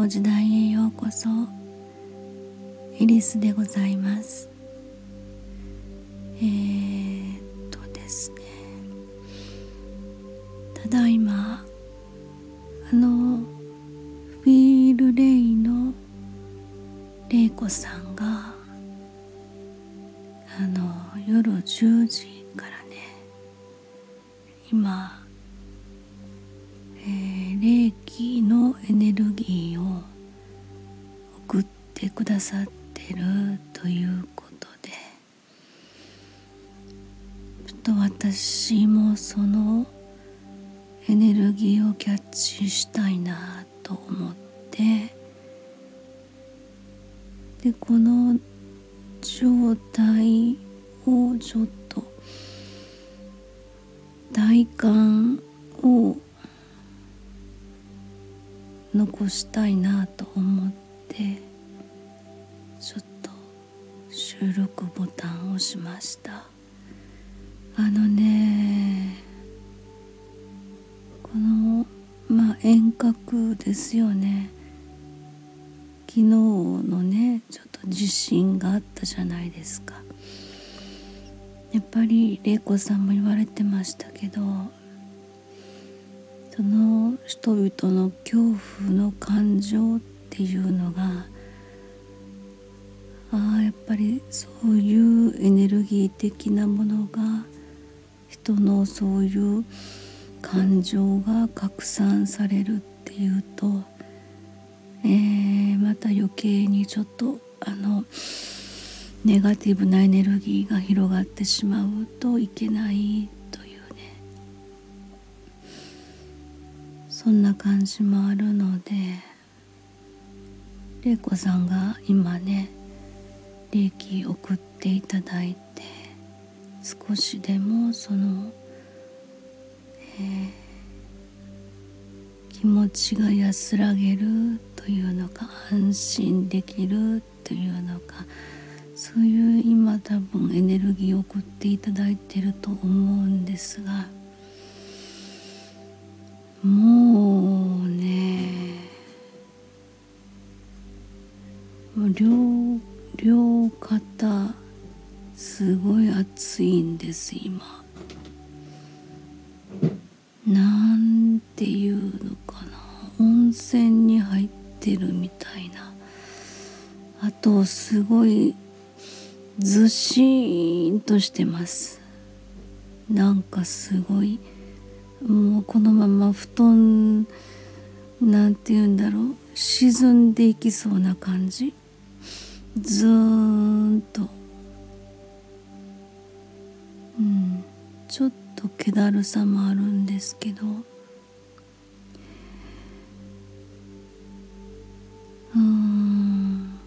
の時代へようこそ。エリスでございます。えー、っとですね。ただいまあのフィールレイの玲子さんがあの夜10時からね今霊気のエネルギーを送ってくださってるということでちょっと私もそのエネルギーをキャッチしたいなと思ってでこの状態をちょっと体感を残したいなと思ってちょっと収録ボタンを押しました。あのねこのまあ遠隔ですよね。昨日のねちょっと地震があったじゃないですか。やっぱり玲子さんも言われてましたけどその人々の恐怖の感情っていうのがああやっぱりそういうエネルギー的なものが人のそういう感情が拡散されるっていうと、えー、また余計にちょっとあのネガティブなエネルギーが広がってしまうといけない。そんな感じもあるので玲子さんが今ね利益送っていただいて少しでもその、えー、気持ちが安らげるというのか安心できるというのかそういう今多分エネルギーを送っていただいてると思うんですが。もうね両両肩すごい暑いんです今。なんていうのかな。温泉に入ってるみたいな。あとすごいずしーんとしてます。なんかすごいもうこのまま布団なんて言うんだろう沈んでいきそうな感じ。ずーんと。うん。ちょっと気だるさもあるんですけど。うん。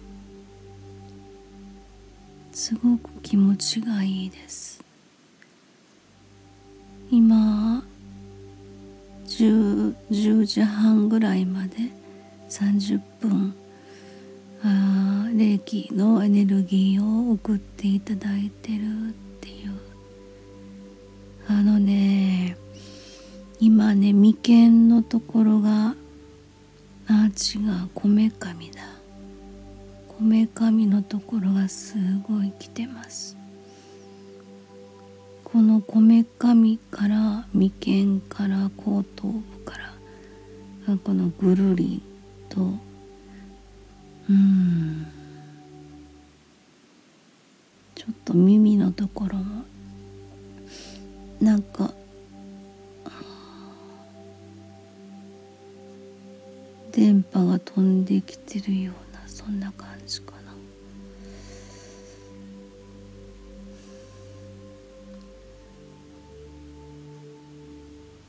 すごく気持ちがいいです。10, 10時半ぐらいまで30分あ霊気のエネルギーを送っていただいてるっていう。あのね今ね眉間のところがあ違うこめかみだ。こめかみのところがすごい来てます。このこめかみから眉間から後頭部からこのぐるりとうん。ちょっと耳のところもなんか電波が飛んできてるようなそんな感じかな。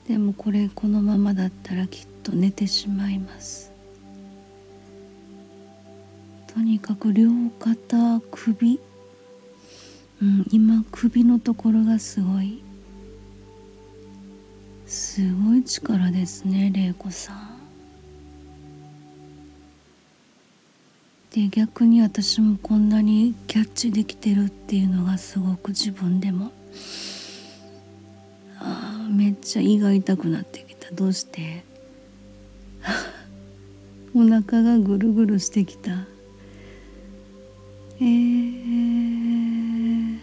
でもこれこのままだったらきっと寝てしまいます。とにかく両肩首うん今首のところがすごい。すごい力ですね玲子さん。で逆に私もこんなにキャッチできてるっていうのがすごく自分でもちゃ胃が痛くなってきた。どうして？お腹がぐるぐるしてきた。えー、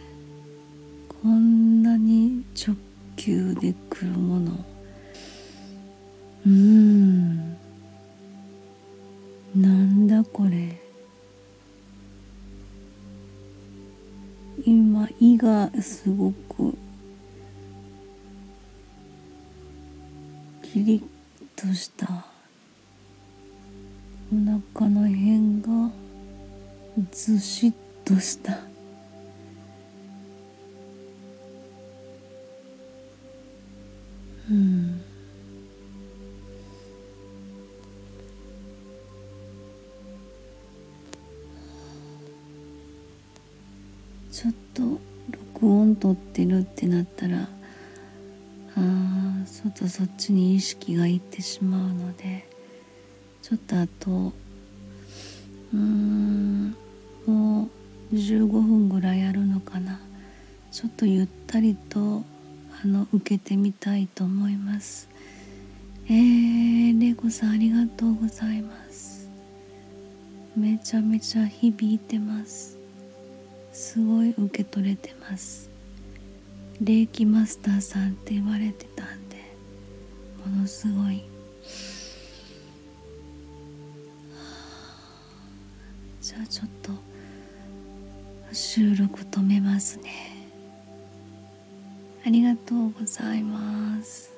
こんなに直球で来るもの。うん。なんだこれ。今胃がすごくキリッとした。お腹の辺がずしっとした。うん。ちょっと録音撮ってるってなったらあちょっとそっちに意識がいってしまうのでちょっとあとうーんもう15分ぐらいあるのかな。ちょっとゆったりとあの受けてみたいと思います。えー、レゴさんありがとうございます。めちゃめちゃ響いてます。すごい受け取れてます。霊気マスターさんって言われてたんじゃあちょっと収録止めますね。ありがとうございます。